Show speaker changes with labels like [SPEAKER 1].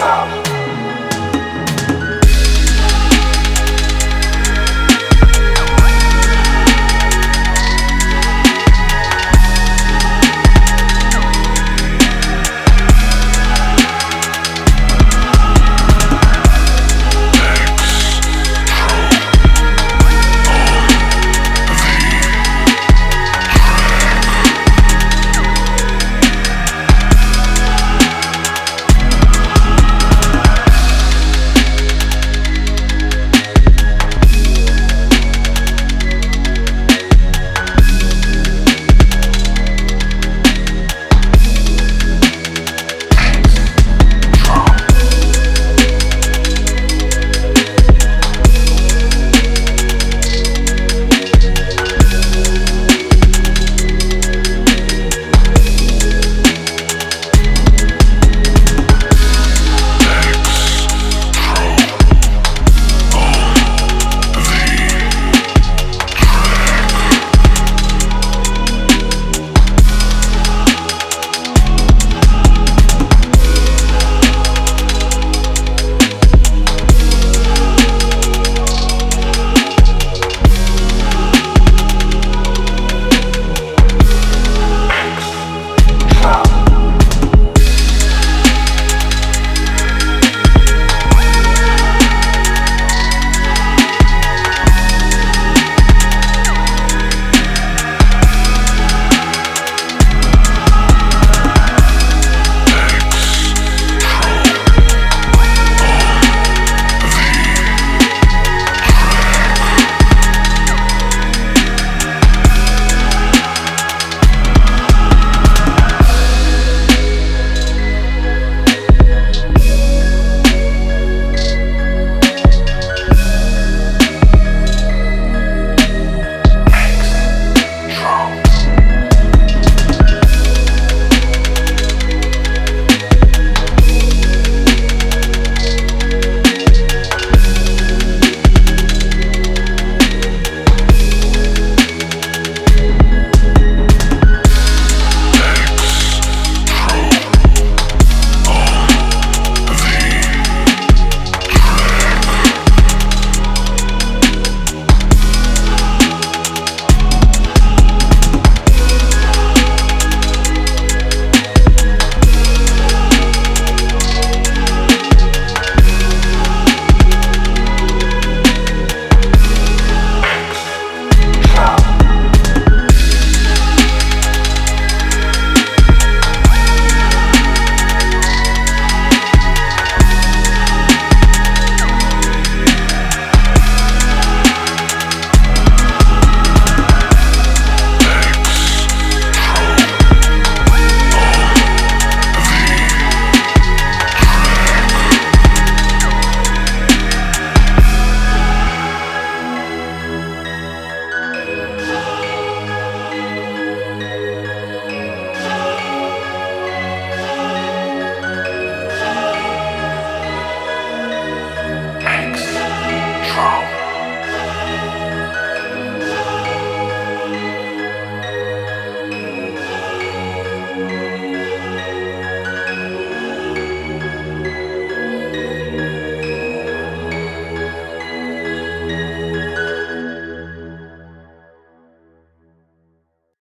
[SPEAKER 1] stop.